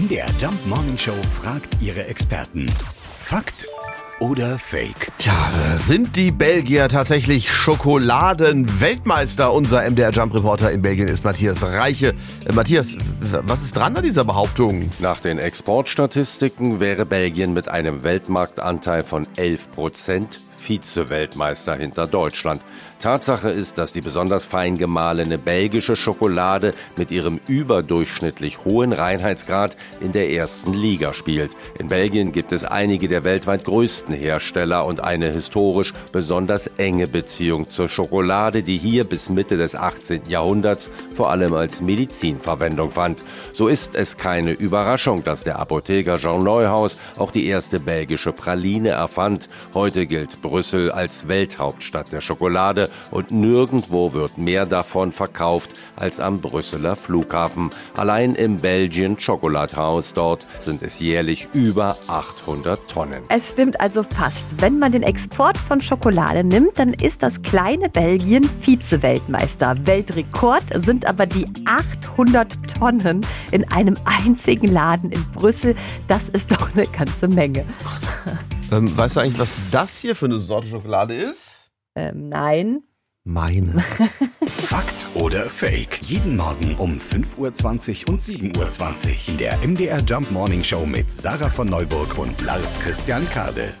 MDR Jump Morning Show fragt ihre Experten. Fakt oder Fake? Tja, sind die Belgier tatsächlich Schokoladen-Weltmeister? Unser MDR Jump Reporter in Belgien ist Matthias Reiche. Äh, Matthias, was ist dran an dieser Behauptung? Nach den Exportstatistiken wäre Belgien mit einem Weltmarktanteil von 11 Prozent Vize-Weltmeister hinter Deutschland. Tatsache ist, dass die besonders fein gemahlene belgische Schokolade mit ihrem überdurchschnittlich hohen Reinheitsgrad in der ersten Liga spielt. In Belgien gibt es einige der weltweit größten Hersteller und eine historisch besonders enge Beziehung zur Schokolade, die hier bis Mitte des 18. Jahrhunderts vor allem als Medizinverwendung fand. So ist es keine Überraschung, dass der Apotheker Jean Neuhaus auch die erste belgische Praline erfand. Heute gilt Brüssel als Welthauptstadt der Schokolade und nirgendwo wird mehr davon verkauft als am Brüsseler Flughafen. Allein im Belgian Chocolate House dort sind es jährlich über 800 Tonnen. Es stimmt also fast. Wenn man den Export von Schokolade nimmt, dann ist das kleine Belgien Vize-Weltmeister. Weltrekord sind aber die 800 Tonnen in einem einzigen Laden in Brüssel. Das ist doch eine ganze Menge. Ähm, weißt du eigentlich, was das hier für eine Sorte Schokolade ist? Ähm, nein. Meine. Fakt oder Fake? Jeden Morgen um 5.20 Uhr und 7.20 Uhr in der MDR Jump Morning Show mit Sarah von Neuburg und Lars Christian Kade.